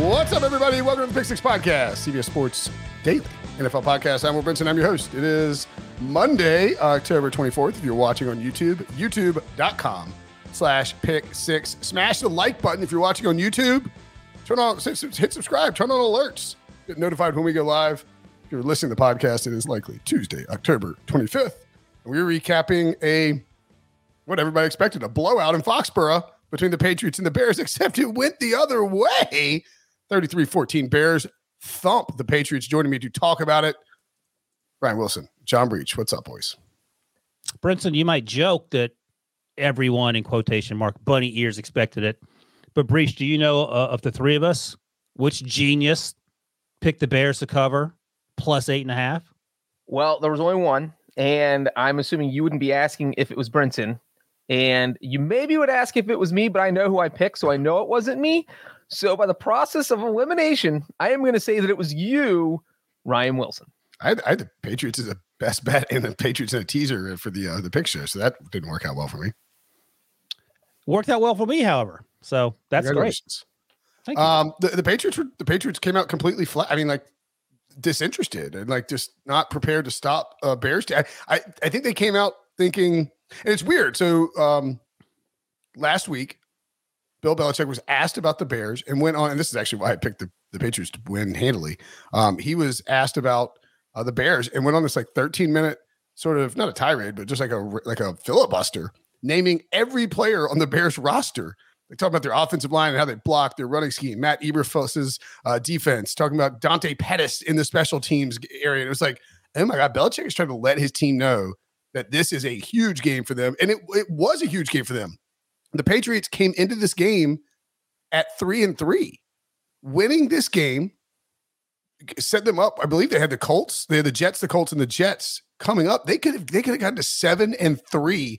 What's up, everybody? Welcome to the Pick Six Podcast, CBS Sports Daily NFL Podcast. I'm Will Brinson. I'm your host. It is Monday, October 24th. If you're watching on YouTube, youtube.com slash pick six. Smash the like button if you're watching on YouTube. Turn on, hit subscribe, turn on alerts. Get notified when we go live. If you're listening to the podcast, it is likely Tuesday, October 25th. We're recapping a what everybody expected a blowout in Foxborough between the Patriots and the Bears, except it went the other way. 33 14 Bears thump the Patriots. Joining me to talk about it, Ryan Wilson, John Breech. What's up, boys? Brinson, you might joke that everyone in quotation mark bunny ears expected it. But Breech, do you know uh, of the three of us, which genius picked the Bears to cover plus eight and a half? Well, there was only one, and I'm assuming you wouldn't be asking if it was Brinson. And you maybe would ask if it was me, but I know who I picked, so I know it wasn't me. So, by the process of elimination, I am going to say that it was you, Ryan Wilson. I had, I the Patriots as a best bet and the Patriots in a teaser for the uh, the picture, so that didn't work out well for me. Worked out well for me, however. So that's great. Thank you. Um, the, the Patriots were the Patriots came out completely flat. I mean, like disinterested and like just not prepared to stop uh, Bears. I, I I think they came out thinking, and it's weird. So um, last week Bill Belichick was asked about the Bears and went on, and this is actually why I picked the, the Patriots to win handily. Um, he was asked about uh, the Bears and went on this like 13 minute sort of not a tirade, but just like a like a filibuster, naming every player on the Bears roster. They talk about their offensive line and how they block their running scheme, Matt Eberflus's uh, defense, talking about Dante Pettis in the special teams area. And it was like, oh my God, Belichick is trying to let his team know that this is a huge game for them. And it, it was a huge game for them the Patriots came into this game at three and three. Winning this game set them up. I believe they had the Colts, they had the Jets, the Colts, and the Jets coming up. They could have they could have gotten to seven and three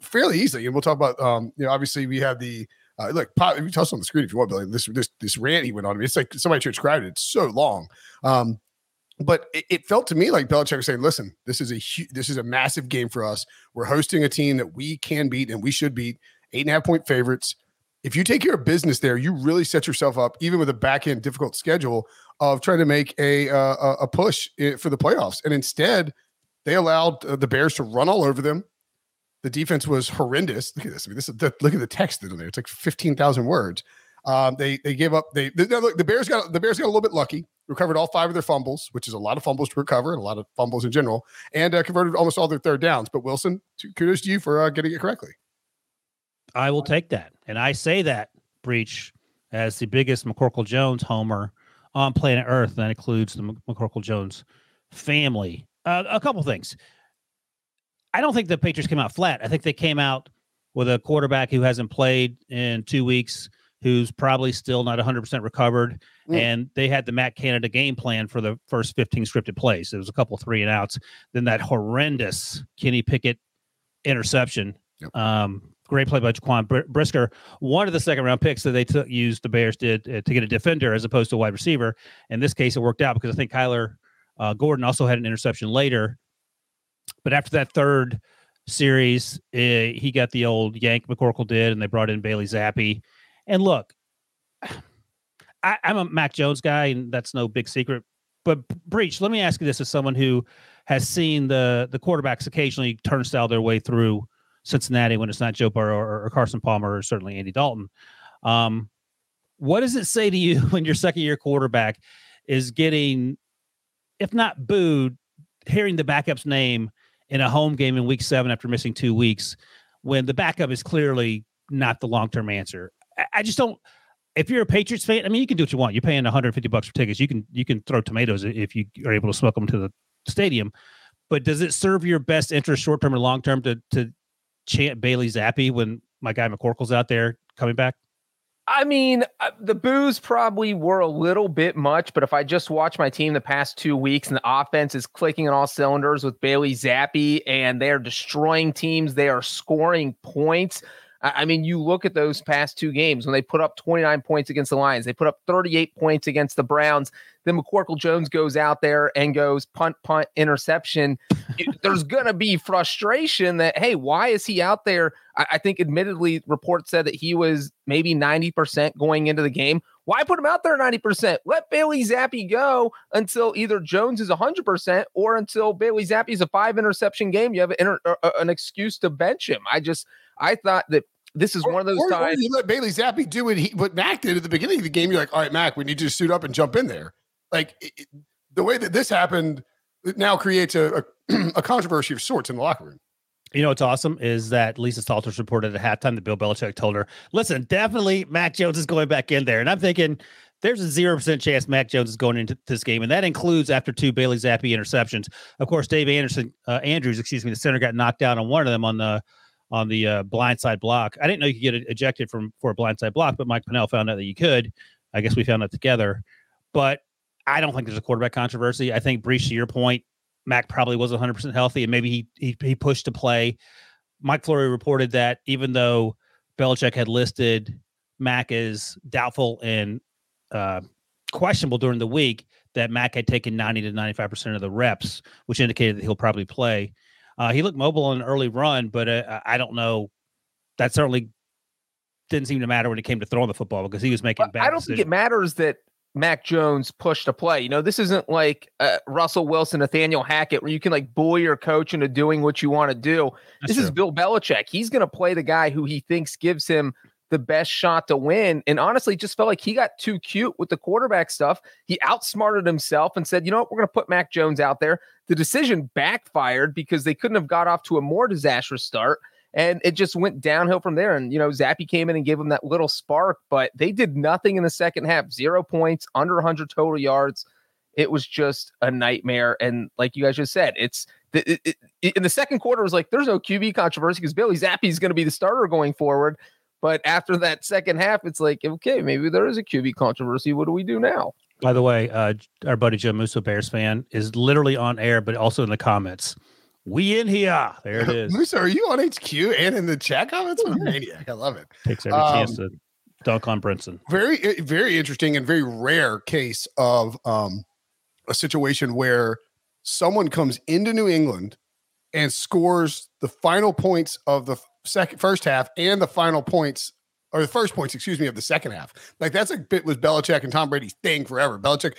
fairly easily. And we'll talk about um, you know, obviously we have the uh, look, pop, if you us on the screen if you want, Billy, this this this rant he went on. Me. It's like somebody transcribed it. It's so long. Um, but it, it, felt to me like Belichick was saying, "Listen, this is a hu- this is a massive game for us. We're hosting a team that we can beat and we should beat eight and a half point favorites. If you take care of business there, you really set yourself up, even with a back end difficult schedule, of trying to make a uh, a push for the playoffs. And instead, they allowed uh, the Bears to run all over them. The defense was horrendous. Look at this. I mean, this is the, look at the text in there. It's like fifteen thousand words. Um, they they gave up. They, they look, the Bears got the Bears got a little bit lucky. Recovered all five of their fumbles, which is a lot of fumbles to recover and a lot of fumbles in general, and uh, converted almost all their third downs. But Wilson, kudos to you for uh, getting it correctly. I will take that. And I say that, Breech as the biggest McCorkle Jones homer on planet Earth. That includes the McCorkle Jones family. Uh, a couple things. I don't think the Patriots came out flat. I think they came out with a quarterback who hasn't played in two weeks, who's probably still not 100% recovered. Mm. And they had the Matt Canada game plan for the first 15 scripted plays. It was a couple three and outs. Then that horrendous Kenny Pickett interception. Yep. Um, great play by Jaquan Br- Brisker. One of the second round picks that they took used the Bears did uh, to get a defender as opposed to a wide receiver. In this case, it worked out because I think Kyler uh, Gordon also had an interception later. But after that third series, eh, he got the old yank McCorkle did, and they brought in Bailey Zappe. And look, I, I'm a Mac Jones guy, and that's no big secret. But Breech, let me ask you this: as someone who has seen the the quarterbacks occasionally turnstile their way through Cincinnati when it's not Joe Burrow or, or Carson Palmer or certainly Andy Dalton, um, what does it say to you when your second year quarterback is getting, if not booed, hearing the backup's name in a home game in week seven after missing two weeks when the backup is clearly not the long term answer? I, I just don't. If you're a Patriots fan, I mean, you can do what you want. You're paying 150 bucks for tickets. You can you can throw tomatoes if you are able to smoke them to the stadium. But does it serve your best interest, short term or long term, to to chant Bailey Zappe when my guy McCorkle's out there coming back? I mean, uh, the boos probably were a little bit much, but if I just watch my team the past two weeks and the offense is clicking on all cylinders with Bailey Zappe and they're destroying teams, they are scoring points. I mean, you look at those past two games when they put up 29 points against the Lions, they put up 38 points against the Browns. Then McCorkle Jones goes out there and goes punt, punt, interception. There's going to be frustration that, hey, why is he out there? I, I think, admittedly, reports said that he was maybe 90% going into the game. Why put him out there 90%? Let Bailey Zappe go until either Jones is 100% or until Bailey Zappe's a five interception game. You have an, inter- uh, uh, an excuse to bench him. I just, I thought that this is Or- one of those or, or times. you let Bailey Zappe do what he what Mac did at the beginning of the game. You're like, all right, Mac, we need you to suit up and jump in there. Like it, it- the way that this happened it now creates a, a, a controversy of sorts in the locker room. You know what's awesome is that Lisa Salters reported at halftime that Bill Belichick told her, "Listen, definitely Mac Jones is going back in there." And I'm thinking, there's a zero percent chance Mac Jones is going into this game, and that includes after two Bailey Zappe interceptions. Of course, Dave Anderson, uh, Andrews, excuse me, the center got knocked down on one of them on the on the uh, blindside block. I didn't know you could get ejected from for a blindside block, but Mike Pennel found out that you could. I guess we found out together, but I don't think there's a quarterback controversy. I think, Breech, to your point, Mac probably was 100% healthy and maybe he, he he pushed to play. Mike Florio reported that even though Belichick had listed Mac as doubtful and uh, questionable during the week, that Mac had taken 90 to 95% of the reps, which indicated that he'll probably play. Uh, he looked mobile on an early run, but uh, I don't know. That certainly didn't seem to matter when it came to throwing the football because he was making bad I don't think it matters that Mac Jones pushed a play. You know, this isn't like uh, Russell Wilson, Nathaniel Hackett, where you can like bully your coach into doing what you want to do. That's this is. Bill Belichick. He's going to play the guy who he thinks gives him the best shot to win. And honestly, just felt like he got too cute with the quarterback stuff. He outsmarted himself and said, you know what, we're going to put Mac Jones out there. The decision backfired because they couldn't have got off to a more disastrous start. And it just went downhill from there. And, you know, Zappe came in and gave him that little spark, but they did nothing in the second half. Zero points, under 100 total yards. It was just a nightmare. And like you guys just said, it's it, it, in the second quarter, was like there's no QB controversy because Billy Zappe is going to be the starter going forward. But after that second half, it's like, okay, maybe there is a QB controversy. What do we do now? By the way, uh, our buddy Joe Musso, Bears fan, is literally on air, but also in the comments. We in here. There it is. Musa, are you on HQ and in the chat comments? What a maniac. I love it. Takes every Um, chance to dunk on Brinson. very eh, very interesting and very rare case of um a situation where someone comes into New England and scores the final points of the second first half and the final points or the first points, excuse me, of the second half. Like that's a bit was Belichick and Tom Brady's thing forever. Belichick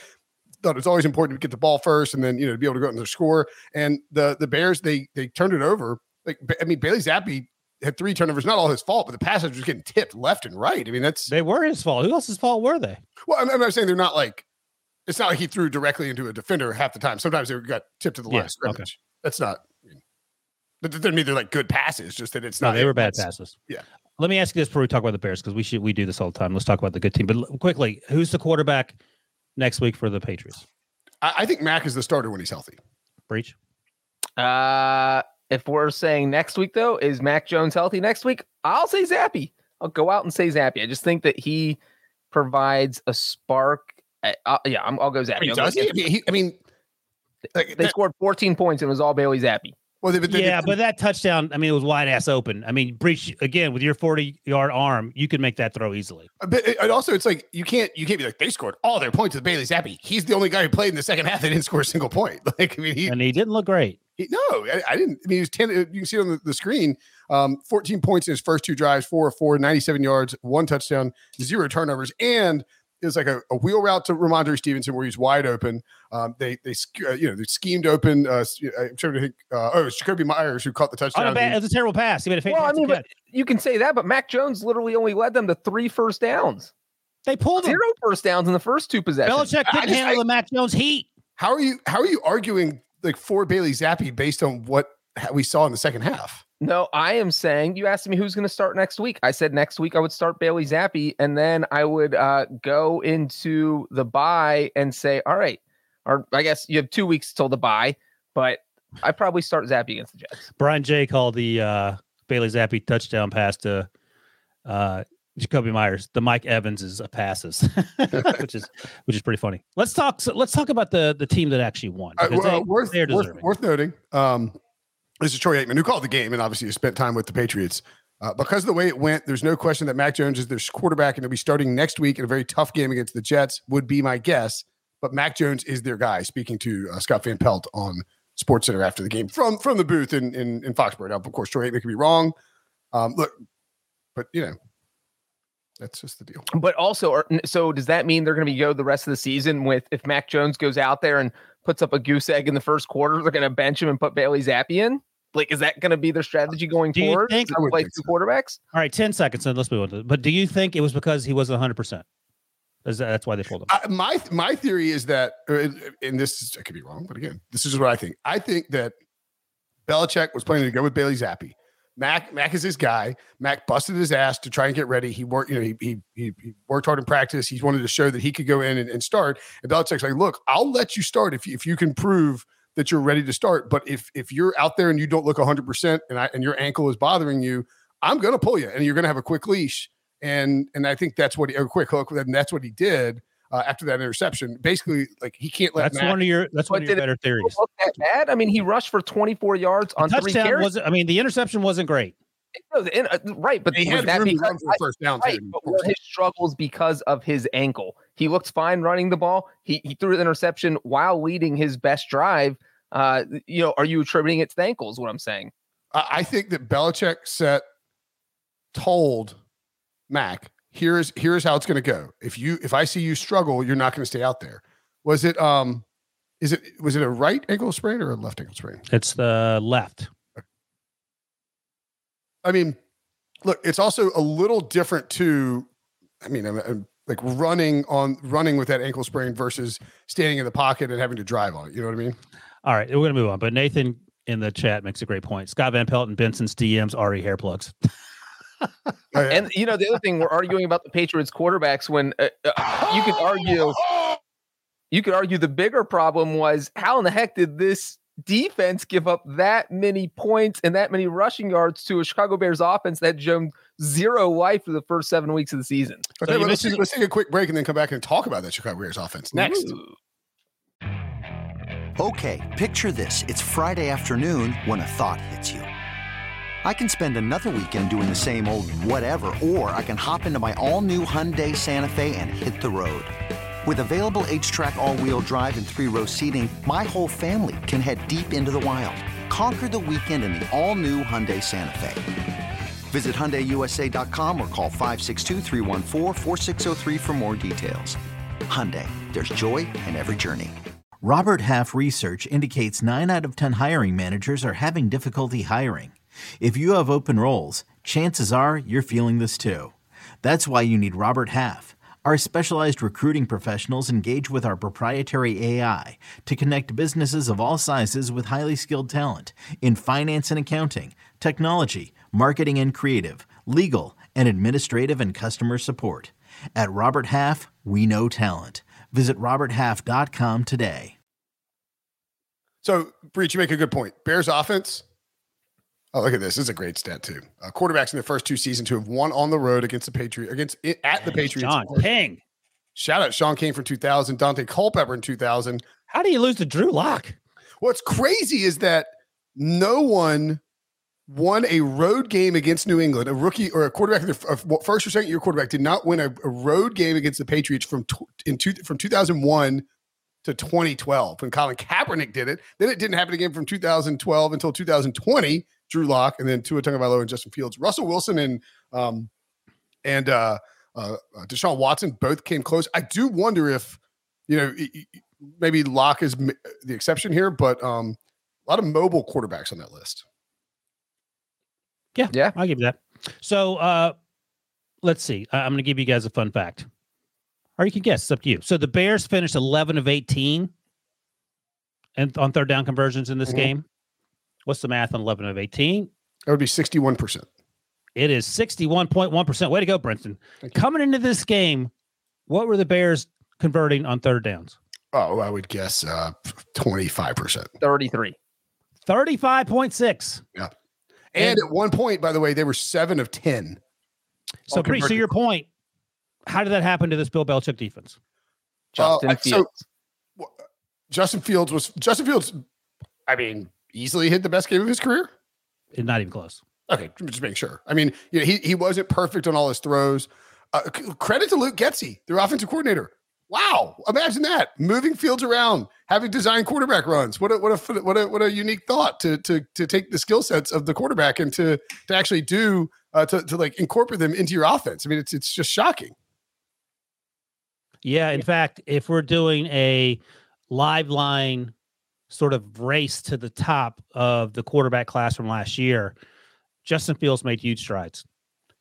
thought it's always important to get the ball first and then you know to be able to go out and score. And the the Bears they they turned it over. Like I mean Bailey Zappe had three turnovers, not all his fault, but the passes was getting tipped left and right. I mean that's They were his fault. Who else's fault were they? well, I'm, I'm not saying they're not like it's not like he threw directly into a defender half the time. Sometimes they got tipped to the Yeah, scrimmage. That's not. I mean, they're like good passes, just that it's No, not. they were bad that's- passes. yeah. Let me ask you this before we talk about the Bears because we should we do this all the time. Let's talk about the good team. But l- quickly, who's the quarterback next week for the Patriots? I, I think Mac is the starter when he's healthy. Breech. Uh, if we're saying next week, though, is Mac Jones healthy next week? I'll say Zappe. I'll go out and say Zappe. I just think that he provides a spark. Uh, uh, yeah, i will go Zappe. I mean, does he? I mean, he, I mean like, they that, scored 14 points and it was all Bailey Zappe. Well, they, but they, yeah, but that touchdown, I mean, it was wide ass open. I mean, Breech again with your 40 yard arm, you could make that throw easily. Uh, but it, also, it's like you can't you can't be like they scored all their points with Bailey Zappe. He's the only guy who played in the second half that didn't score a single point. Like, I mean, he and he didn't look great. He, no, I, I, didn't. I mean, he was 10. You can see it on the, the screen. Um, 14 points in his first two drives, four or four, 97 yards, one touchdown, zero turnovers, and it was like a, a, wheel route to Rhamondre Stevenson where he's wide open. Um, they they uh, you know they schemed open. Uh, I'm trying to think. Uh, oh, it's Jakobi Meyers who caught the touchdown. Oh, bad, it was a terrible pass. He made a well, I mean, but you can say that, but Mac Jones literally only led them to three first downs. They pulled zero him. first downs in the first two possessions. Belichick didn't just, handle I, the Mac Jones heat. How are you? How are you arguing like for Bailey Zappe based on what we saw in the second half? No, I am saying you asked me who's going to start next week. I said next week I would start Bailey Zappe, and then I would uh, go into the buy and say, all right, or I guess you have two weeks till the buy, but I probably start Zappe against the Jets. Brian J called the uh, Bailey Zappe touchdown pass to uh, Jakobi Meyers. The Mike Evans is a passes, which is which is pretty funny. Let's talk. So let's talk about the the team that actually won. Uh, well, they, worth, worth, worth noting. Um, this is Troy Aikman, who called the game and obviously has spent time with the Patriots. Uh, because of the way it went, there's no question that Mac Jones is their quarterback and he'll be starting next week in a very tough game against the Jets, would be my guess. But Mac Jones is their guy, speaking to uh, Scott Van Pelt on Sports Center after the game from from the booth in, in, in Foxborough. Now, of course, Troy Aikman could be wrong. Um, look, but, you know, that's just the deal. But also, so does that mean they're going to be go the rest of the season with if Mac Jones goes out there and puts up a goose egg in the first quarter, they're going to bench him and put Bailey Zappe in? Like, is that going to be their strategy going do forward? Think, to play two quarterbacks? All right, 10 seconds, and let's move on. To, but do you think it was because he wasn't 100%? Is that, that's why they pulled him. Uh, my my theory is that, uh, and this is, I could be wrong, but again, this is what I think. I think that Belichick was planning to go with Bailey Zappe. Mac Mac is his guy. Mac busted his ass to try and get ready. He worked, you know, he he, he worked hard in practice. He wanted to show that he could go in and, and start. And Belichick's like, look, I'll let you start if you, if you can prove – that you're ready to start. But if if you're out there and you don't look 100% and I, and your ankle is bothering you, I'm going to pull you and you're going to have a quick leash. And and I think that's what he, a quick hook. And that's what he did uh, after that interception. Basically, like he can't let. That's Mac, one of your. That's one of your better theories. Look that bad. I mean, he rushed for 24 yards on three carries. Wasn't, I mean, the interception wasn't great. In, uh, right, but he had that because, for first down. Right, but were his struggles because of his ankle? He looked fine running the ball. He he threw an interception while leading his best drive. Uh, you know, are you attributing it to the ankle? Is what I'm saying. I think that Belichick set told Mac, here's here's how it's going to go. If you if I see you struggle, you're not going to stay out there. Was it um is it was it a right ankle sprain or a left ankle sprain? It's the left. I mean, look, it's also a little different to I mean, I'm, I'm like running on running with that ankle sprain versus standing in the pocket and having to drive on it. You know what I mean? All right, we're gonna move on. But Nathan in the chat makes a great point. Scott Van Pelt and Brinson's DMs already hair plugs. Oh, and you know the other thing we're arguing about the Patriots quarterbacks when uh, uh, you could argue you could argue the bigger problem was how in the heck did this defense give up that many points and that many rushing yards to a Chicago Bears offense that jumped zero life for the first seven weeks of the season. Okay, so well, let's, let's, take a quick break and then come back and talk about that Chicago Bears offense next. Ooh. Okay, picture this. It's Friday afternoon when a thought hits you. I can spend another weekend doing the same old whatever, or I can hop into my all new Hyundai Santa Fe and hit the road. With available HTRAC, all wheel drive, and three row seating, my whole family can head deep into the wild. Conquer the weekend in the all new Hyundai Santa Fe. Visit HyundaiUSA.com or call 562 for more details. Hyundai, there's joy in every journey. Robert Half research indicates 9 out of 10 hiring managers are having difficulty hiring. If you have open roles, chances are you're feeling this too. That's why you need Robert Half. Our specialized recruiting professionals engage with our proprietary AI to connect businesses of all sizes with highly skilled talent in finance and accounting, technology, marketing and creative, legal, and administrative and customer support. At Robert Half, we know talent. Visit RobertHalf.com today. So, Breech, you make a good point. Bears offense, Oh, look at this! This is a great stat too. Uh, quarterbacks in their first two seasons who have won on the road against the Patriots against it, at the Patriots. John Ping. Shout out Shaun King from 2000, Daunte Culpepper in 2000. How do you lose to Drew Lock? What's crazy is that no one won a road game against New England. A rookie or a quarterback, a first or second year quarterback, did not win a, a road game against the Patriots from in two, from 2001 to 2012 when Colin Kaepernick did it. Then it didn't happen again from 2012 until 2020. Drew Lock and then Tua Tagovailoa and Justin Fields, Russell Wilson and um and uh, uh, uh Deshaun Watson both came close. I do wonder if you know maybe Lock is the exception here, but um a lot of mobile quarterbacks on that list. Yeah, yeah, I'll give you that. So uh let's see. I'm going to give you guys a fun fact, or you can guess. It's up to you. So the Bears finished 11 of 18 and on third down conversions in this mm-hmm. game. What's the math on 11 of 18? That would be 61%. It is 61.1%. Way to go, Brinson. Coming into this game, what were the Bears converting on third downs? Oh, I would guess uh 25%. 33. 35.6. Yeah. And, and, at one point, by the way, they were seven of 10. So, pretty, so your point, how did that happen to this Bill Belichick defense? Justin uh, Fields. So, Justin Fields was Justin Fields. I mean, easily hit the best game of his career? Not even close. Okay, just making sure. I mean, you know, he he wasn't perfect on all his throws. Uh, credit to Luke Getsy, their offensive coordinator. Wow, imagine that moving fields around, having designed quarterback runs. What a what a what a what a unique thought to to to take the skill sets of the quarterback and to to actually do uh, to to like incorporate them into your offense. I mean, it's it's just shocking. Yeah, in fact, if we're doing a live line sort of race to the top of the quarterback class from last year, Justin Fields made huge strides.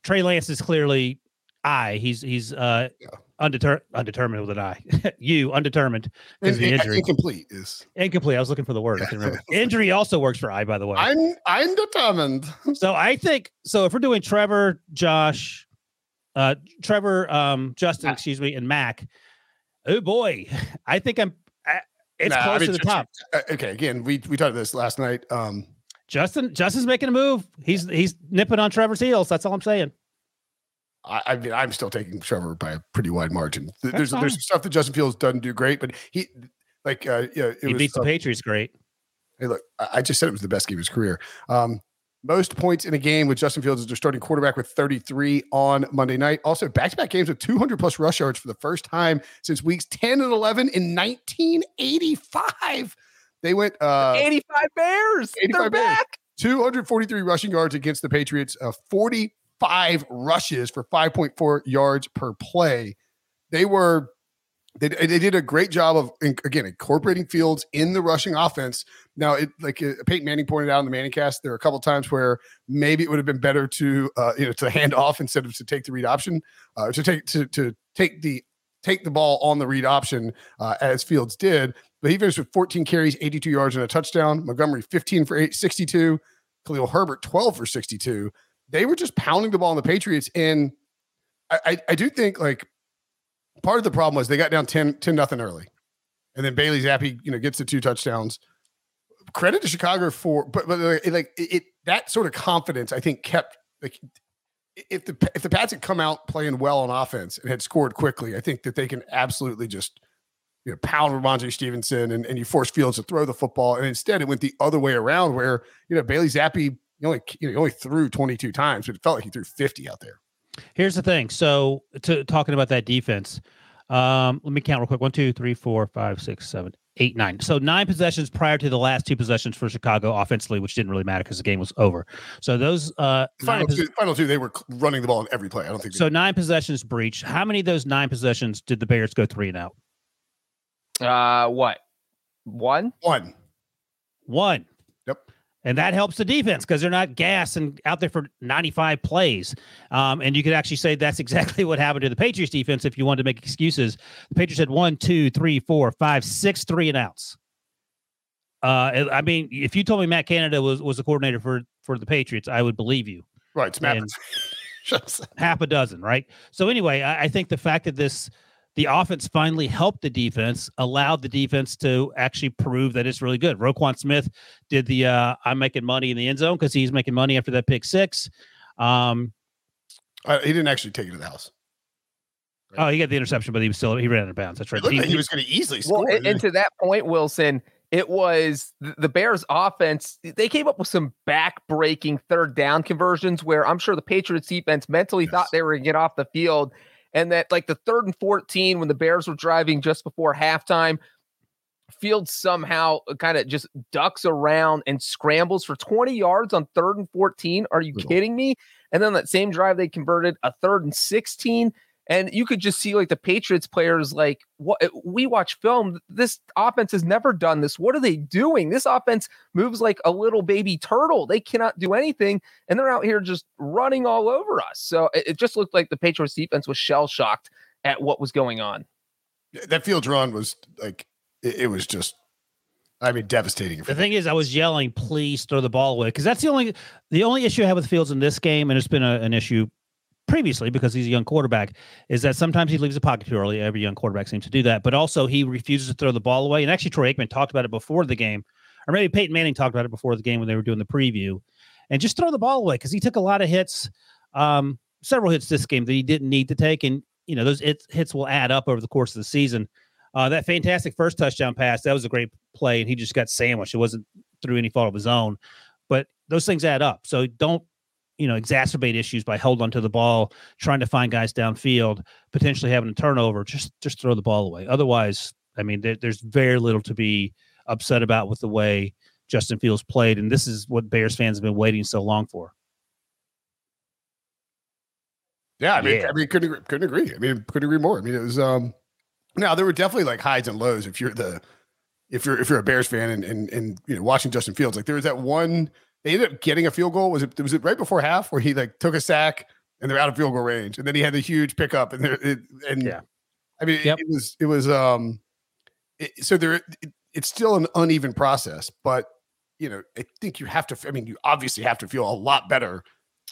Trey Lance is clearly I. He's he's uh yeah. undeter- undetermined with an I. you undetermined because the injury. Incomplete is incomplete. I was looking for the word. I can remember. injury also works for I, by the way. I'm I'm determined. so I think so. If we're doing Trevor, Josh, uh, Trevor, um, Justin, excuse me, and Mac. Oh boy, I think I'm it's nah, close I mean, to the top. Uh, okay, again, we we talked this last night. Um, Justin Justin's making a move. He's he's nipping on Trevor's heels. That's all I'm saying. I, I mean, I'm still taking Trevor by a pretty wide margin. There's there's some stuff that Justin Fields doesn't do great, but he like uh, yeah, he was, beats the uh, Patriots great. Hey, look, I, I just said it was the best game of his career. Um, most points in a game with Justin Fields as their starting quarterback with 33 on Monday night. Also, back to back games with 200 plus rush yards for the first time since weeks 10 and 11 in 1985. They went uh, 85 Bears. 85 They're Bears. Back. 243 rushing yards against the Patriots, uh, 45 rushes for 5.4 yards per play. They were they, they did a great job of again incorporating Fields in the rushing offense. Now, it like uh, Peyton Manning pointed out in the Manning cast, there are a couple times where maybe it would have been better to uh, you know to hand off instead of to take the read option, uh, to take to to take the take the ball on the read option uh, as Fields did. But he finished with 14 carries, 82 yards, and a touchdown. Montgomery 15 for 8, 62. Khalil Herbert 12 for 62. They were just pounding the ball on the Patriots, and I, I, I do think like part of the problem was they got down 10, 10 nothing early. And then Bailey Zappe, you know, gets the two touchdowns. Credit to Chicago for, but, but like it, it, that sort of confidence, I think kept like if the if the Pats had come out playing well on offense and had scored quickly, I think that they can absolutely just you know pound Rhamondre Stevenson and, and you force Fields to throw the football. And instead, it went the other way around, where you know Bailey Zappe he only you know, he only threw 22 times, but it felt like he threw 50 out there. Here's the thing. So, to, talking about that defense, um, let me count real quick. One, two, three, four, five, six, seven, eight, nine. So nine possessions prior to the last two possessions for Chicago offensively, which didn't really matter because the game was over. So those uh, final two, final two, they were running the ball in every play. I don't think so. Nine possessions Breech. How many of those nine possessions did the Bears go three and out? Uh, what? One. One. One and that helps the defense because they're not gas and out there for 95 plays. Um, and you could actually say that's exactly what happened to the Patriots defense if you wanted to make excuses. The Patriots had one, two, three, four, five, six three and outs. Uh, I mean, if you told me Matt Canada was was the coordinator for for the Patriots, I would believe you. Right, it's Matt. half a dozen, right? So anyway, I, I think the fact that this the offense finally helped the defense, allowed the defense to actually prove that it's really good. Roquan Smith did the uh, I'm making money in the end zone because he's making money after that pick six. Um, uh, he didn't actually take it to the house. Right. Oh, he got the interception, but he was still he ran out of bounds. That's right. He, like he was going to easily score. Well, and, and to that point, Wilson, it was the Bears offense. They came up with some back-breaking third down conversions where I'm sure the Patriots defense mentally yes. thought they were going to get off the field and that like the third and 14 when the Bears were driving just before halftime, Fields somehow uh, kind of just ducks around and scrambles for 20 yards on third and 14. Are you kidding me? And then that same drive, they converted a third and 16. And you could just see like the Patriots players, like what eh, we watch film. This offense has never done this. What are they doing? This offense moves like a little baby turtle. They cannot do anything, and they're out here just running all over us. So it, it just looked like the Patriots defense was shell shocked at what was going on. That field run was like it, it was just I mean, devastating. The thing is, I was yelling, "Please throw the ball away," because that's the only the only issue I have with Fields in this game, and it's been a, an issue previously because he's a young quarterback is that sometimes he leaves the pocket too early. Every young quarterback seems to do that, but also he refuses to throw the ball away. And actually, Troy Aikman talked about it before the game, or maybe Peyton Manning talked about it before the game when they were doing the preview. And just throw the ball away because he took a lot of hits, um, several hits this game that he didn't need to take, and you know those hits will add up over the course of the season. Uh, that fantastic first touchdown pass that was a great play, and he just got sandwiched. It wasn't through any fault of his own, but those things add up. So don't you know exacerbate issues by holding onto the ball, trying to find guys downfield, potentially having a turnover. Just just throw the ball away. Otherwise, I mean, there, there's very little to be upset about with the way Justin Fields played, and this is what Bears fans have been waiting so long for. Yeah, I mean, yeah. I mean, couldn't agree, couldn't agree. I mean, couldn't agree more. I mean, it was um. Now there were definitely like highs and lows if you're the if you're if you're a Bears fan and and and you know watching Justin Fields. Like there was that one they ended up getting a field goal. Was it was it right before half where he like took a sack and they're out of field goal range, and then he had the huge pickup and there and yeah, I mean yep. it, it, was it was um it, so there it, it's still an uneven process, but you know I think you have to. I mean you obviously have to feel a lot better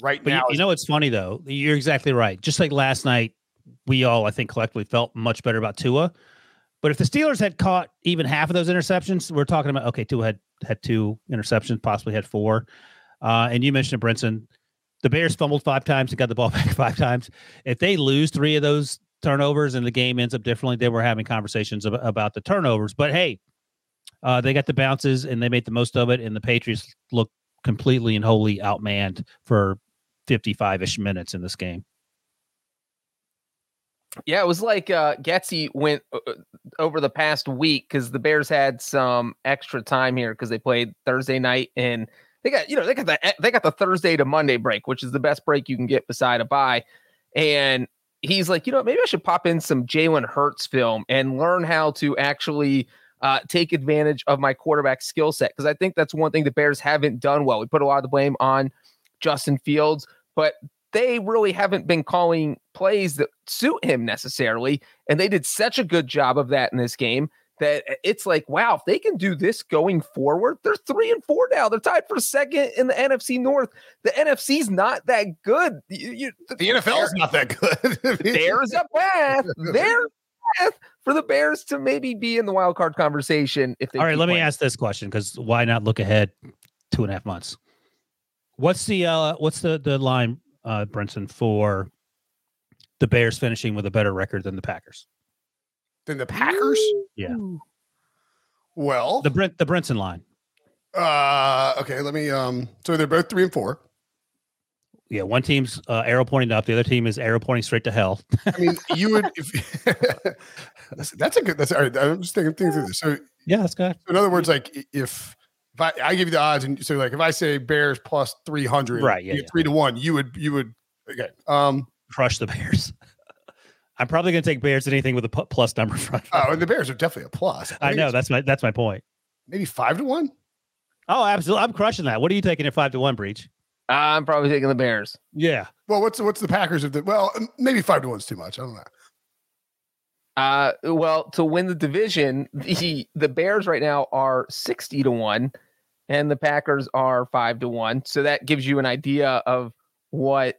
right but now. You, you know it's funny though. You're exactly right. Just like last night, we all I think collectively felt much better about Tua. But if the Steelers had caught even half of those interceptions, we're talking about okay, two had had two interceptions, possibly had four. Uh, and you mentioned Brinson. The Bears fumbled five times and got the ball back five times. If they lose three of those turnovers and the game ends up differently, then we're having conversations about, about the turnovers. But hey, uh, they got the bounces and they made the most of it. And the Patriots look completely and wholly outmanned for 55 ish minutes in this game. Yeah, it was like uh, Getsy went uh, uh, over the past week because the Bears had some extra time here because they played Thursday night and they got you know they got the they got the Thursday to Monday break, which is the best break you can get beside a bye. And he's like, you know, maybe I should pop in some Jalen Hurts film and learn how to actually uh, take advantage of my quarterback skill set because I think that's one thing the Bears haven't done well. We put a lot of the blame on Justin Fields, but they really haven't been calling plays that suit him necessarily. And they did such a good job of that in this game that it's like, wow, if they can do this going forward, they're three and four now. They're tied for second in the NFC North. The NFC's not that good. You, you, the, the NFL's not that good. there's a path. There's a path for the Bears to maybe be in the wild card conversation. If they all right, let playing. me ask this question because why not look ahead two and a half months? What's the uh what's the the line uh, Brinson, for the Bears finishing with a better record than the Packers. Than the Packers? Yeah. Well, the Brent the Brinson line. Uh, okay. Let me. Um. So they're both three and four. Yeah, one team's uh, arrow pointing up, the other team is arrow pointing straight to hell. I mean, you would. If, that's, that's, a good. That's. All right, I'm just thinking things through this. So yeah, that's good. So in other words, like if if I, I give you the odds, and so like if I say Bears plus three hundred, right? Yeah, yeah, three to one. You would you would okay. Um, crush the Bears. I'm probably going to take Bears anything with a plus number front. Oh, and the Bears are definitely a plus. I, I know that's my that's my point. Maybe five to one. Oh, absolutely! I'm crushing that. What are you taking at five to one, Breech? I'm probably taking the Bears. Yeah. Well, what's what's the Packers of the? Well, maybe five to one's too much. I don't know. Uh, well, to win the division, the the Bears right now are sixty to one and the Packers are five to one. So that gives you an idea of what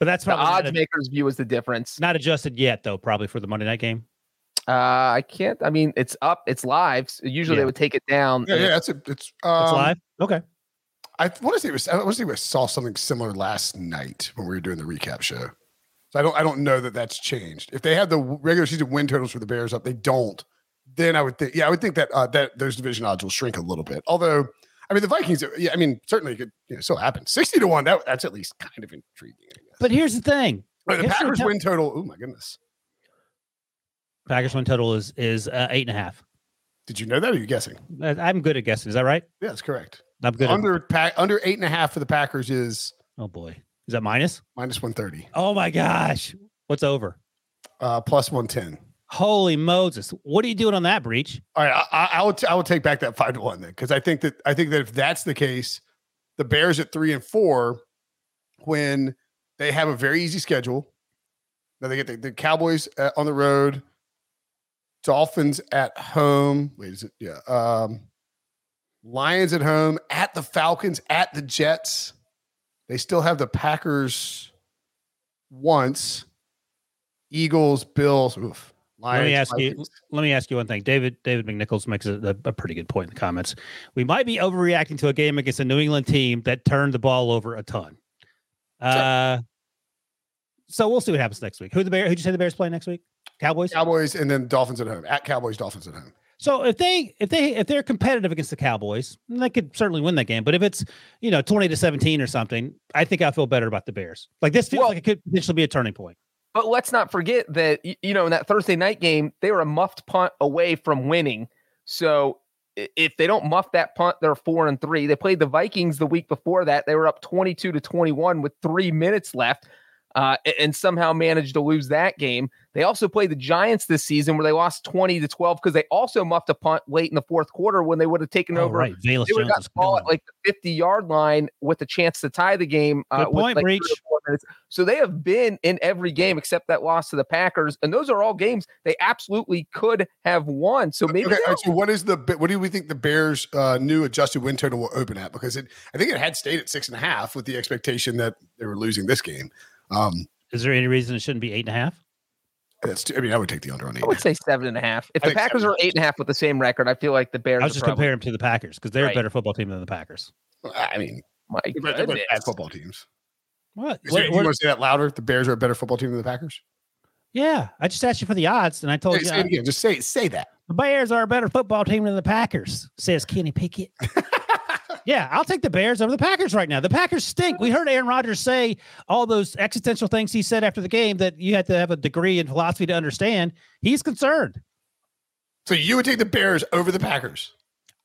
But that's The odds a- makers view is the difference. not adjusted yet, though. Probably for the Monday night game. Uh, I can't. I mean, it's up. It's live. So usually Yeah. they would take it down. Yeah, yeah, it- that's it. It's It's um, live. Okay. I want to say it was. I want to say we saw something similar last night when we were doing the recap show. So I don't. I don't know that that's changed. If they had the regular season win totals for the Bears up, they don't. Then I would think. Yeah, I would think that uh, that those division odds will shrink a little bit. Although, I mean, the Vikings. Yeah, I mean, certainly it could you know, still happen. Sixty to one. That, that's at least kind of intriguing. I guess. But here's the thing: the history Packers win total. Oh my goodness. Packers win total is is uh, eight and a half. Did you know that? Or are you guessing? Uh, I'm good at guessing. Is that right? Yeah, that's correct. I'm good. At, Under under eight and a half for the Packers is oh boy, is that minus? minus one thirty. Oh my gosh, what's over? Uh, plus one ten. Holy Moses! What are you doing on that Breech? All right, I, I, will. T- I will take back that five to one then, because I think that I think that if that's the case, the Bears at three and four, when they have a very easy schedule, now they get the, the Cowboys uh, on the road, Dolphins at home. Wait, is it? Yeah, um, Lions at home, at the Falcons, at the Jets. They still have the Packers once, Eagles, Bills. Oof. Lions, let me ask you. Let me ask you one thing. David David McNichols makes a, a, pretty good point in the comments. We might be overreacting to a game against a New England team that turned the ball over a ton. Uh, so we'll see what happens next week. Who the Bear? Who'd you say the Bears play next week? Cowboys. Cowboys and then Dolphins at home. At Cowboys, Dolphins at home. So if they if they if they're competitive against the Cowboys, they could certainly win that game. But if it's you know twenty to seventeen or something, I think I feel better about the Bears. Like this feels Well- like it could potentially be a turning point. But let's not forget that you know in that Thursday night game they were a muffed punt away from winning. So if they don't muff that punt, they're four and three. They played the Vikings the week before that. They were up twenty-two to twenty-one with three minutes left, uh, and somehow managed to lose that game. They also played the Giants this season where they lost twenty to twelve because they also muffed a punt late in the fourth quarter when they would have taken Oh, over. right, Velus They would have got the ball at like the 50 yard line with a chance to tie the game. Uh, Good with, point, like, Breech. So they have been in every game except that loss to the Packers. And those are all games they absolutely could have won. So maybe Okay, they all right, so what is the what do we think the Bears' uh, new adjusted win total will open at? Because it, I think it had stayed at six and a half with the expectation that they were losing this game. Um, Is there any reason it shouldn't be eight and a half? that's, I mean, I would take the under on eight. I would say seven and a half. If I the think Packers seven. are eight and a half with the same record, I feel like the Bears I was are just probably, comparing them to the Packers because they're Right. a better football team than the Packers. I mean, My they're both- goodness. bad football teams. What? Is What- there- you want to say that louder? The Bears are a better football team than the Packers. yeah, I just asked you for the odds, and I told Say, you say it again. Just say say that. the Bears are a better football team than the Packers. Says Kenny Pickett. yeah, I'll take the Bears over the Packers right now. The Packers stink. We heard Aaron Rodgers say all those existential things he said after the game that you had to have a degree in philosophy to understand. He's concerned. So you would take the Bears over the Packers.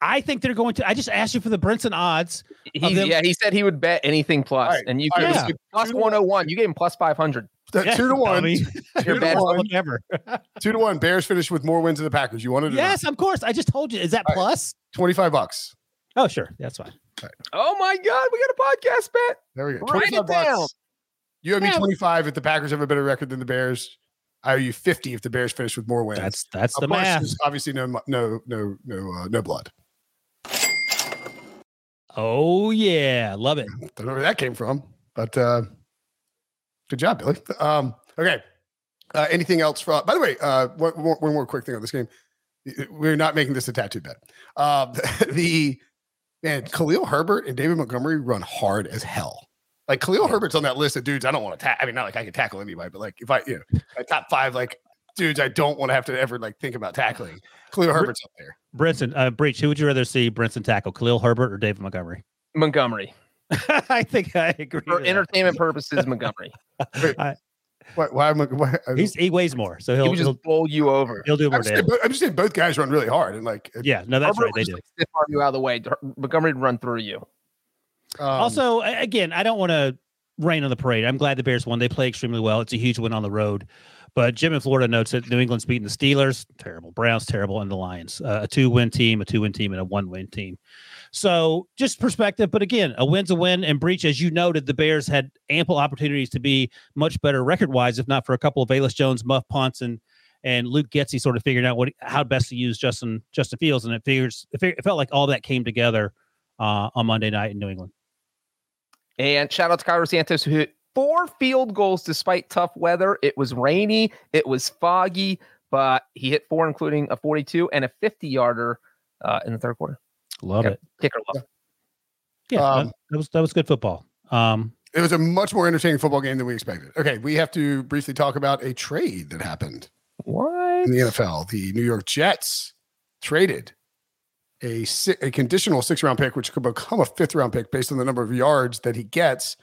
I think they're going to. I just asked you for the Brinson odds. He, yeah, he said he would bet anything plus, All right, and you all gave right, him plus 101. You gave him plus 500. Yeah, two to one. dummy. Two You're to bad one. luck ever. Two to one. Bears finished with more wins than the Packers. You wanted to do that? yes, of course. I just told you. Is that All right. plus? twenty five bucks. Oh, sure. That's fine. Oh my God, we got a podcast bet. There we go. Write it 25 bucks. You owe me Yeah. 25 if the Packers have a better record than the Bears. I owe you 50 if the Bears finish with more wins. That's that's Of the math. there's obviously no no no no uh, no blood. Oh yeah, love it. Don't know where that came from, but uh, good job, Billy. Um, okay. Uh, anything else? For, by the way, uh, one, one one more quick thing on this game. We're not making this a tattoo bet. Uh, the man, Khalil Herbert and David Montgomery run hard as hell. Like Khalil Herbert's on that list of dudes I don't want to tackle. I mean, not like I can tackle anybody, but like if I, you know, my top five like dudes I don't want to have to ever like think about tackling. Khalil Herbert's up there. Brinson, uh, Breech, who would you rather see Brinson tackle, Khalil Herbert or David Montgomery? Montgomery. I think I agree. For with that. entertainment purposes, Montgomery. Why? Why am I? Why, I He's, he weighs more, so He he'll would he'll, just bowl you over. he'll do I'm more just, saying, damage. I'm just saying both guys run really hard and like Yeah, no, that's Herbert right. They would do. just, like, stiff arm you out of the way. Montgomery run through you. um, also, again, I don't want to rain on the parade. I'm glad the Bears won. They play extremely well. It's a huge win on the road. But Jim in Florida notes that New England's beating the Steelers, terrible. Browns, terrible, and the Lions. Uh, a two win team, a two win team, and a one win team. So just perspective. But again, a win's a win. And Breech, as you noted, the Bears had ample opportunities to be much better record wise, if not for a couple of Velus Jones, Muff Punts, and and Luke Getsy sort of figuring out what how best to use Justin Justin Fields. And it figures it, fig- it felt like all that came together uh, on Monday night in New England. And shout out to Cairo Santos who hit four field goals despite tough weather. It was rainy, it was foggy, but he hit four, including a 42 and a 50 yarder uh, in the third quarter. Love Yep. it. Kicker love. Yeah, Um, that, that was that was good football. Um, It was a much more entertaining football game than we expected. Okay, we have to briefly talk about a trade that happened What? in the NFL. The New York Jets traded a a conditional six round pick, which could become a fifth round pick based on the number of yards that he gets,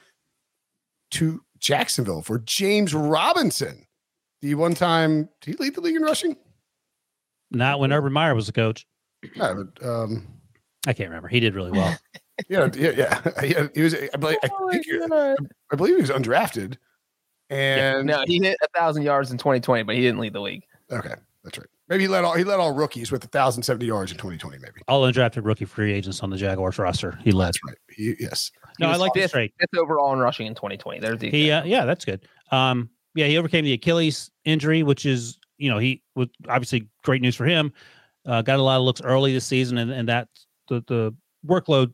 to Jacksonville for James Robinson. The one time did he lead the league in rushing? not when Urban Meyer was the coach. No, but um, I can't remember. He did really well. yeah, yeah, yeah. He, he was. I believe, I, Oh, think, he's gonna- I believe he was undrafted. Yeah, And no, he hit a thousand yards in 2020, but he didn't lead the league. okay, that's right. Maybe he led all he led all rookies with thousand seventy yards in twenty twenty. Maybe All undrafted rookie free agents on the Jaguars roster. He led. that's right. He, yes. No, I like this fifth- trade. Fifth overall in rushing in 2020. There's the He, uh, yeah, that's good. Um, yeah, he overcame the Achilles injury, which is, you know, he was obviously great news for him. Uh, got a lot of looks early this season, and and that the the workload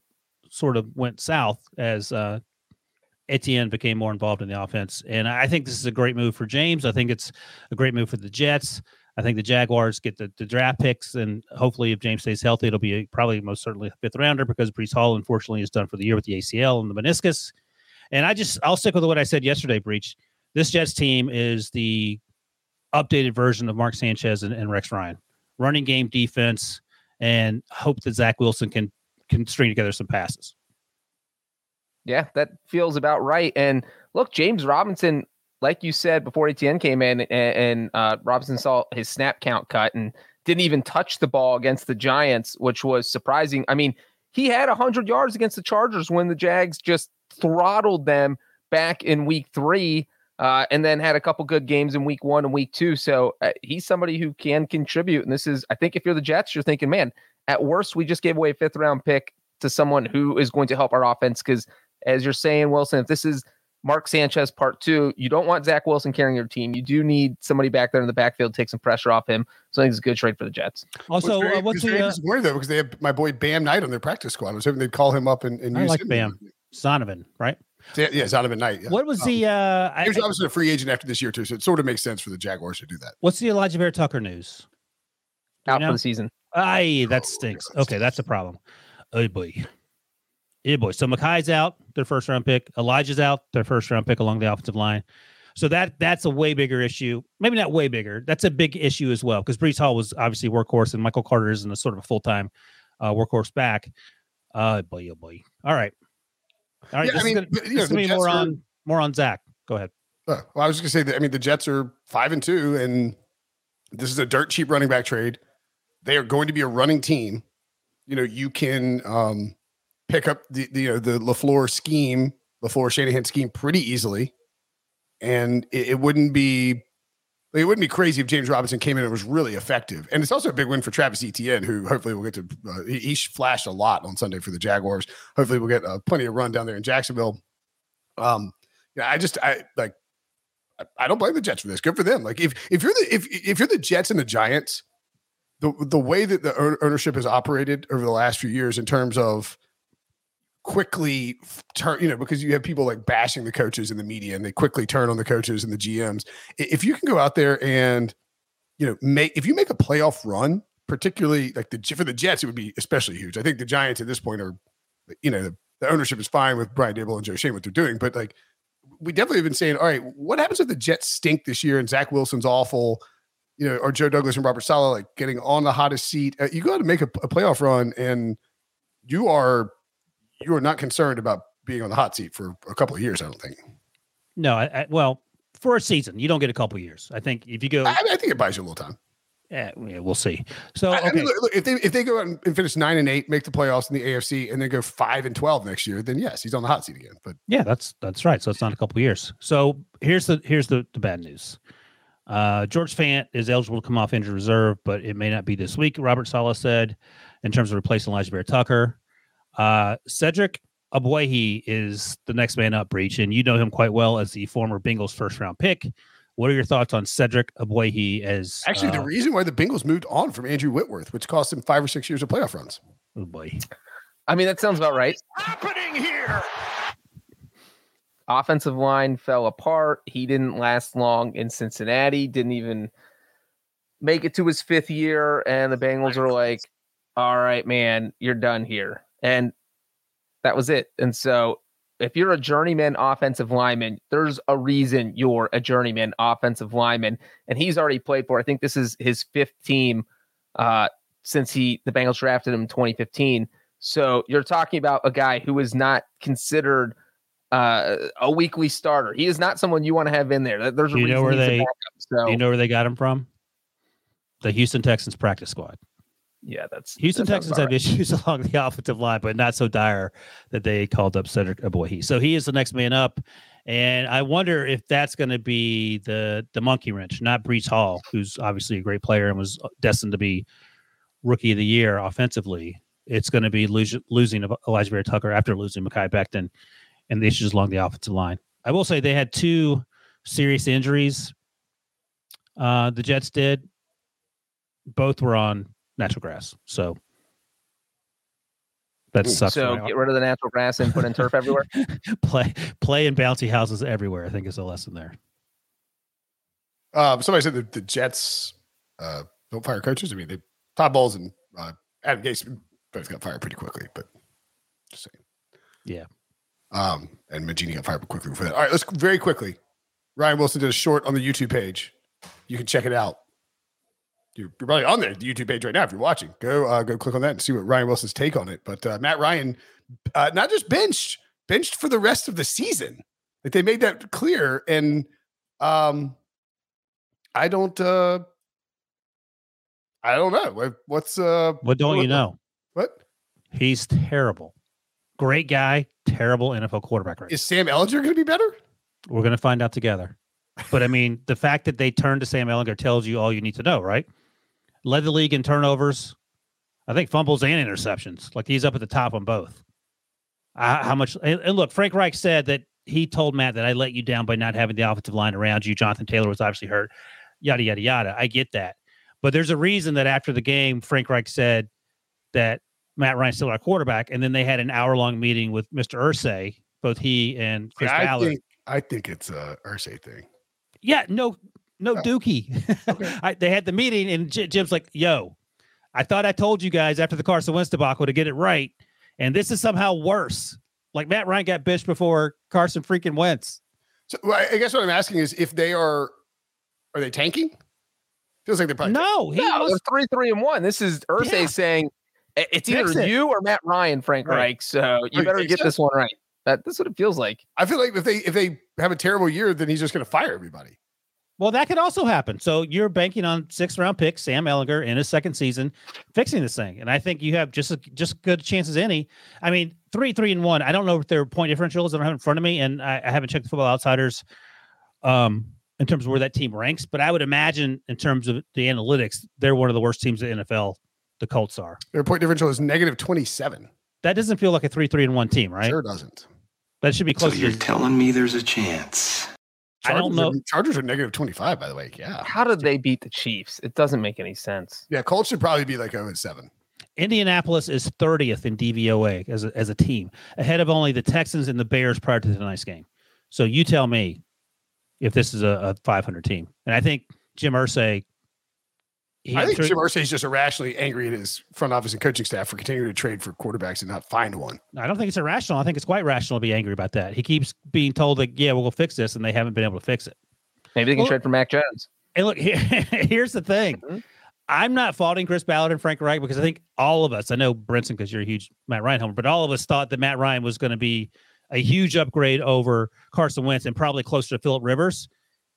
sort of went south as uh, Etienne became more involved in the offense. And I think this is a great move for James. I think it's a great move for the Jets. I think the Jaguars get the, the draft picks, and hopefully, if James stays healthy, it'll be a, probably most certainly a fifth rounder because Breece Hall, unfortunately, is done for the year with the ACL and the meniscus. And I just, I'll stick with what I said yesterday, Breech. This Jets team is the updated version of Mark Sanchez and, and Rex Ryan, running game defense, and hope that Zach Wilson can can string together some passes. Yeah, that feels about right. And look, James Robinson, like you said before Etienne came in, and, and uh, Robinson saw his snap count cut and didn't even touch the ball against the Giants, which was surprising. I mean, he had 100 yards against the Chargers when the Jags just throttled them back in week three. Uh, and then had a couple good games in week one and week two. So uh, he's somebody who can contribute. And this is, I think, if you're the Jets, you're thinking, man, at worst, we just gave away a fifth round pick to someone who is going to help our offense. Because as you're saying, Wilson, if this is Mark Sanchez part two, you don't want Zach Wilson carrying your team. You do need somebody back there in the backfield, to take some pressure off him. So I think it's a good trade for the Jets. Also, Well, very- uh, what's it's very the uh, disappointing though because they have my boy Bam Knight on their practice squad. I was hoping they'd call him up and, and I use like him. Bam. Zonovan, right? Yeah, yeah, Zonovan Knight. Yeah. What was Um, the uh, I, He was obviously a free agent after this year too, so it sort of makes sense for the Jaguars to do that. what's the Alijah Vera-Tucker news? Do you Out know? for the season. Aye, that Oh, stinks. that Okay, that's a problem. Oh boy. Yeah, boy. So Mekhi's out, their first round pick. Alijah's out, their first round pick along the offensive line. So that that's a way bigger issue. Maybe not way bigger. That's a big issue as well because Breece Hall was obviously workhorse, and Michael Carter isn't a sort of a full time uh, workhorse back. Uh, boy, oh boy. All right, all right. Yeah, I mean, gonna, but, know, the gonna be more are- on more on Zach. Go ahead. Uh, well, I was just gonna say that. I mean, the Jets are five and two, and this is a dirt cheap running back trade. They are going to be a running team. You know, you can um, pick up the, the you know the Lafleur scheme, Lafleur Shanahan scheme, pretty easily, and it, it wouldn't be it wouldn't be crazy if James Robinson came in and was really effective. And it's also a big win for Travis Etienne, who hopefully will get to. Uh, he, he flashed a lot on Sunday for the Jaguars. Hopefully, we'll get uh, plenty of run down there in Jacksonville. Um, yeah, I just I like I- I don't blame the Jets for this. Good for them. Like if if you're the if if you're the Jets and the Giants, the the way that the ownership has operated over the last few years in terms of quickly turn, you know, because you have people like bashing the coaches in the media and they quickly turn on the coaches and the GMs. If you can go out there and you know make if you make a playoff run, particularly like the for the Jets, it would be especially huge. I think the Giants at this point are, you know, the, the ownership is fine with Brian Daboll and Joe Schoen what they're doing, but like we definitely have been saying, all right, what happens if the Jets stink this year and Zach Wilson's awful, you know, or Joe Douglas and Robert Saleh like getting on the hottest seat? Uh, you go out and make a, a playoff run, and you are you are not concerned about being on the hot seat for a couple of years. I don't think. No, I, I, well, for a season, you don't get a couple of years. I think if you go, I, I think it buys you a little time. yeah, yeah, we'll see. So I, I mean, look, look, if they if they go out and, and finish nine and eight, make the playoffs in the AFC, and then go five and twelve next year, then yes, he's on the hot seat again. But Yeah, that's that's right. So it's not a couple of years. So here's the here's the, the bad news. Uh, George Fant is eligible to come off injured reserve, but it may not be this week. Robert Saleh said, in terms of replacing Alijah Vera-Tucker, uh, Cedric Ogbuehi is the next man up. Breach, and you know him quite well as the former Bengals first round pick. What are your thoughts on Cedric Ogbuehi as actually, the uh, reason why the Bengals moved on from Andrew Whitworth, which cost him five or six years of playoff runs. oh boy, I mean, that sounds about right. happening here? offensive line fell apart. He didn't last long in Cincinnati, didn't even make it to his fifth year. And the Bengals are like, all right, man, you're done here. And that was it. And so if you're a journeyman offensive lineman, there's a reason you're a journeyman offensive lineman. And he's already played for, I think this is his fifth team uh, since he the Bengals drafted him in 2015. So you're talking about a guy who is not considered uh, a weekly starter. He is not someone you want to have in there. There's a you know where they, backup, so. you know where they got him from? The Houston Texans practice squad. Yeah, that's Houston that Texans have right. issues along the offensive line, but not so dire that they called up Cedric Ogbuehi. So he is the next man up. And I wonder if that's going to be the the monkey wrench, not Breece Hall, who's obviously a great player and was destined to be rookie of the year offensively. It's going to be losing, losing Alijah Vera-Tucker after losing Mekhi Becton and the issues along the offensive line. I will say they had two serious injuries. Uh, the Jets did. Both were on natural grass. So that sucks. So get rid of the natural grass and put in turf everywhere. play play in bouncy houses everywhere. I think is a lesson there. Um, somebody said that the Jets uh, don't fire coaches. I mean, they Todd Bowles and uh, Adam Gase both got fired pretty quickly, but just saying. Yeah. Um, and Mangini got fired quickly for that. All right, let's very quickly. Ryan Wilson did a short on the YouTube page. You can check it out. You're, you're probably on there, the YouTube page right now. If you're watching, go uh, go click on that and see what Ryan Wilson's take on it. But uh, Matt Ryan, uh, not just benched, benched for the rest of the season. Like they made that clear, and um, I don't, uh, I don't know what's uh, What don't what- you know? what He's terrible. Great guy, terrible NFL quarterback right is Sam Ehlinger going to be better? We're going to find out together. But I mean, the fact that they turned to Sam Ehlinger tells you all you need to know, right? Led the league in turnovers, I think fumbles and interceptions. Like he's up at the top on both. Uh, how much? And, and look, Frank Reich said that he told Matt that I let you down by not having the offensive line around you. Jonathan Taylor was obviously hurt. Yada yada yada. I get that, but there's a reason that after the game, Frank Reich said that Matt Ryan's still our quarterback, and then they had an hour long meeting with Mr. Irsay, both he and Chris Yeah, I Ballard. think I think it's a Irsay thing. Yeah, no, no Oh. Dookie. I, they had the meeting, and J- Jim's like, "Yo, I thought I told you guys after the Carson Wentz debacle to get it right, and this is somehow worse. Like Matt Ryan got bitched before Carson freaking Wentz. So well, I guess what I'm asking is if they are, are they tanking? Feels like they're probably No, he No, was they're three, three, and one. This is Irsay Yeah. saying it's either it." you or Matt Ryan, Frank Right. Reich. So you you better get so? this one right. That, that's what it feels like. I feel like if they if they have a terrible year, then he's just going to fire everybody. Well, that could also happen. So you're banking on sixth round pick Sam Ehlinger in his second season fixing this thing, and I think you have just a, just good chance as any. I mean, three, three, and one. I don't know if their point differentials. That I don't have in front of me, and I, I haven't checked the Football Outsiders um, in terms of where that team ranks. But I would imagine, in terms of the analytics, they're one of the worst teams in the NFL. The Colts are. Their point differential is negative 27. That doesn't feel like a three, three, and one team, right? Sure doesn't. That should be So close. you're to, telling me there's a chance? I don't know. Are, Chargers are negative 25, by the way. Yeah. How did they beat the Chiefs? It doesn't make any sense. Yeah. Colts should probably be like 0 and 7. Indianapolis is 30th in DVOA as a, as a team, ahead of only the Texans and the Bears prior to tonight's game. So you tell me if this is a, a 500 team. And I think Jim Irsay. He I think threw- Jim Irsay is just irrationally angry at his front office and coaching staff for continuing to trade for quarterbacks and not find one. I don't think it's irrational. I think it's quite rational to be angry about that. He keeps being told that, yeah, we'll fix this, and they haven't been able to fix it. Maybe they can Well- trade for Mac Jones. And look, here, here's the thing. Mhm. I'm not faulting Chris Ballard and Frank Reich because I think all of us, I know Brinson because you're a huge Matt Ryan homer, but all of us thought that Matt Ryan was going to be a huge upgrade over Carson Wentz and probably closer to Philip Rivers.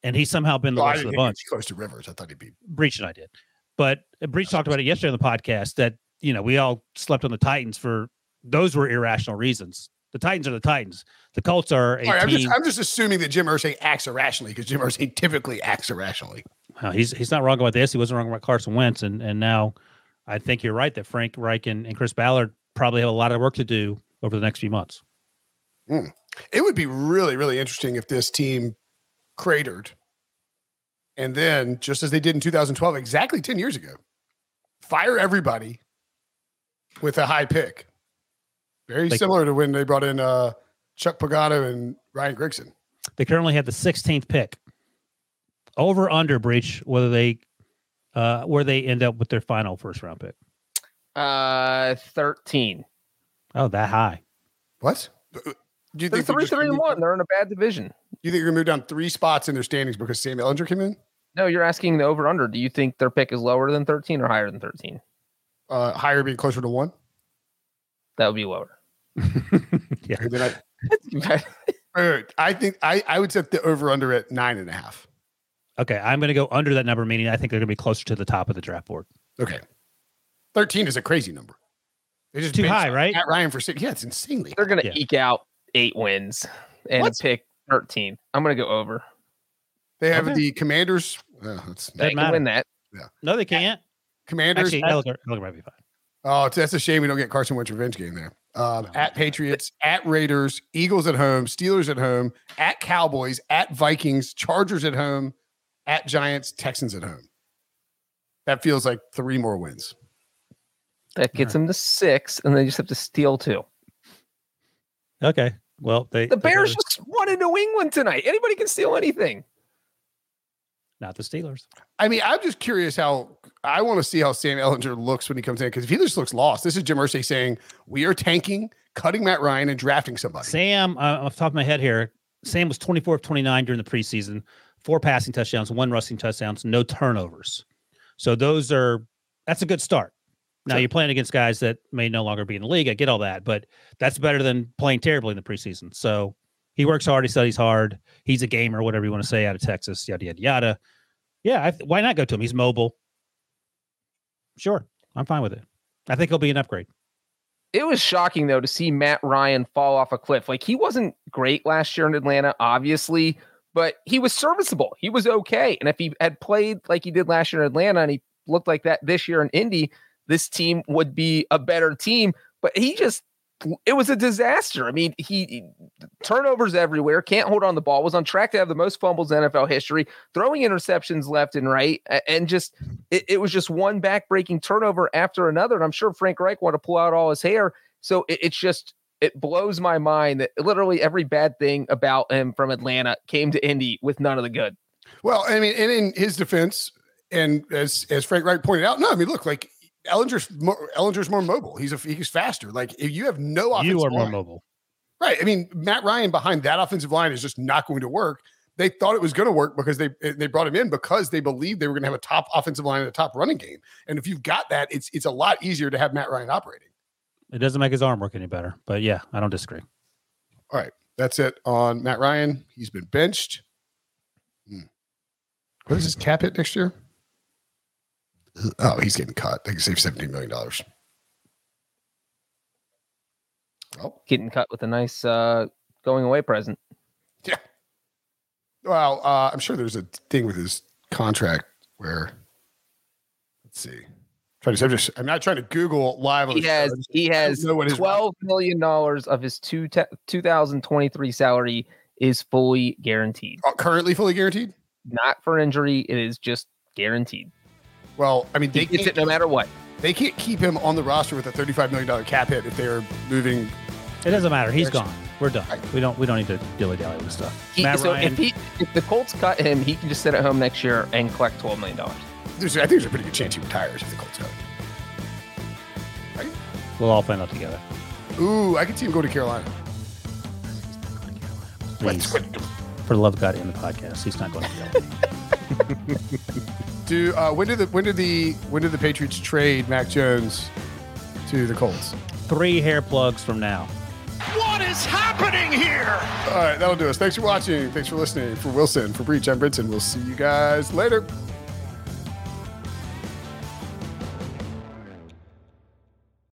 And he's somehow been the Well, worst of the bunch. close to Rivers. I thought he'd be. Breech and I did. But uh, Breech talked about it yesterday on the podcast that, you know, we all slept on the Titans for those were irrational reasons. The Titans are the Titans. The Colts are a All right, I'm just, I'm just assuming that Jim Irsay acts irrationally because Jim Irsay typically acts irrationally. Uh, he's he's not wrong about this. He wasn't wrong about Carson Wentz, and and now I think you're right that Frank Reich and, and Chris Ballard probably have a lot of work to do over the next few months. It would be really, really interesting if this team cratered and then, just as they did in 2012, exactly 10 years ago, fire everybody with a high pick. Very Like- similar to when they brought in uh, Chuck Pagano and Ryan Grigson. They currently have the 16th pick. Over under Breech whether they uh where they end up with their final first round pick. Uh, thirteen. Oh, that high. What? Do you They're think three, three, and one. They're in a bad division. You think you're gonna move down three spots in their standings because Sam Ehlinger came in? No, you're asking the over under. Do you think their pick is lower than 13 or higher than 13? Uh, higher being closer to one. That would be lower. yeah. And I, Uh, I think I, I would set the over under at nine and a half. Okay, I'm going to go under that number, meaning I think they're going to be closer to the top of the draft board. Okay. 13 is a crazy number. They just Too high, right? Matt Ryan for six. Yeah, it's insanely. They're going to Yeah. eke out eight wins and What? pick 13. I'm going to go over. They have Okay. the Commanders. Uh, that's, They can matter. win that. Yeah. No, they can't. commanders. Actually, Ehlinger, Ehlinger might be fine. oh, it's, that's a shame we don't get Carson Wentz revenge game there. Um, at Patriots, at Raiders, Eagles at home, Steelers at home, at Cowboys, at Vikings, Chargers at home, at Giants, Texans at home. That feels like three more wins. That gets them to six, and they just have to steal two. Okay. Well, they The the Bears just won in New England tonight. Anybody can steal anything. not the Steelers. I mean, I'm just curious how I want to see how Sam Ehlinger looks when he comes in because if he just looks lost, this is Jim Irsay saying we are tanking, cutting Matt Ryan, and drafting somebody. Sam, uh, off the top of my head here, Sam was 24 of 29 during the preseason, four passing touchdowns, one rushing touchdowns, no turnovers. So those are that's a good start. Now Sure. you're playing against guys that may no longer be in the league. I get all that, but that's better than playing terribly in the preseason. So he works hard, he studies hard, he's a gamer, whatever you want to say, out of Texas, yada yada yada. Yeah, I, th- why not go to him? He's mobile. Sure, I'm fine with it. I think he'll be an upgrade. It was shocking though to see Matt Ryan fall off a cliff. Like he wasn't great last year in Atlanta, obviously, but he was serviceable. He was okay. And if he had played like he did last year in Atlanta and he looked like that this year in Indy, this team would be a better team. But he just it was a disaster. I mean, he, he- turnovers everywhere, can't hold on the ball, was on track to have the most fumbles in NFL history, throwing interceptions left and right, and just it, it was just one back-breaking turnover after another. And I'm sure Frank Reich wanted to pull out all his hair. So it, it's just it blows my mind that literally every bad thing about him from Atlanta came to Indy with none of the good. Well, I mean, and in his defense, and as as Frank Reich pointed out, no, I mean, look, like Ehlinger's more, Ehlinger's more mobile. He's a he's faster. Like if you have no offensive You are more mobile. right? I mean, Matt Ryan behind that offensive line is just not going to work. They thought it was going to work because they they brought him in because they believed they were going to have a top offensive line and a top running game. And if you've got that, it's it's a lot easier to have Matt Ryan operating. It doesn't make his arm work any better, but yeah, I don't disagree. All right, that's it on Matt Ryan. He's been benched. Hmm. What is his cap hit next year? Oh, he's getting cut. They can save seventeen million dollars. Well, Getting cut with a nice uh, going away present. Yeah. Well, uh, I'm sure there's a thing with his contract where. Let's see. Trying to, I'm just. I'm not trying to Google live. He the show. has he has know what his- twelve million dollars of his two te- 2023 salary is fully guaranteed. uh, currently fully guaranteed. Not for injury. It is just guaranteed. Well, I mean, they gets can't, it no matter what. they can't keep him on the roster with a 35 million dollar cap hit if they're moving. It doesn't matter. He's gone. We're done. We don't. We don't need to dilly dally with stuff. He, Matt so Ryan. if he if the Colts cut him, he can just sit at home next year and collect twelve million dollars. I think there's a pretty good chance he retires if the Colts go. we'll all find out together. Ooh, I could see him go to Carolina. Please, for the love of God, in the podcast, he's not going to go. Do uh, when did the when did the when did the Patriots trade Mac Jones to the Colts? Three hair plugs from now. What is happening here? All right, that'll do us. Thanks for watching. Thanks for listening. For Wilson, for Breech, I'm Brinson. We'll see you guys later.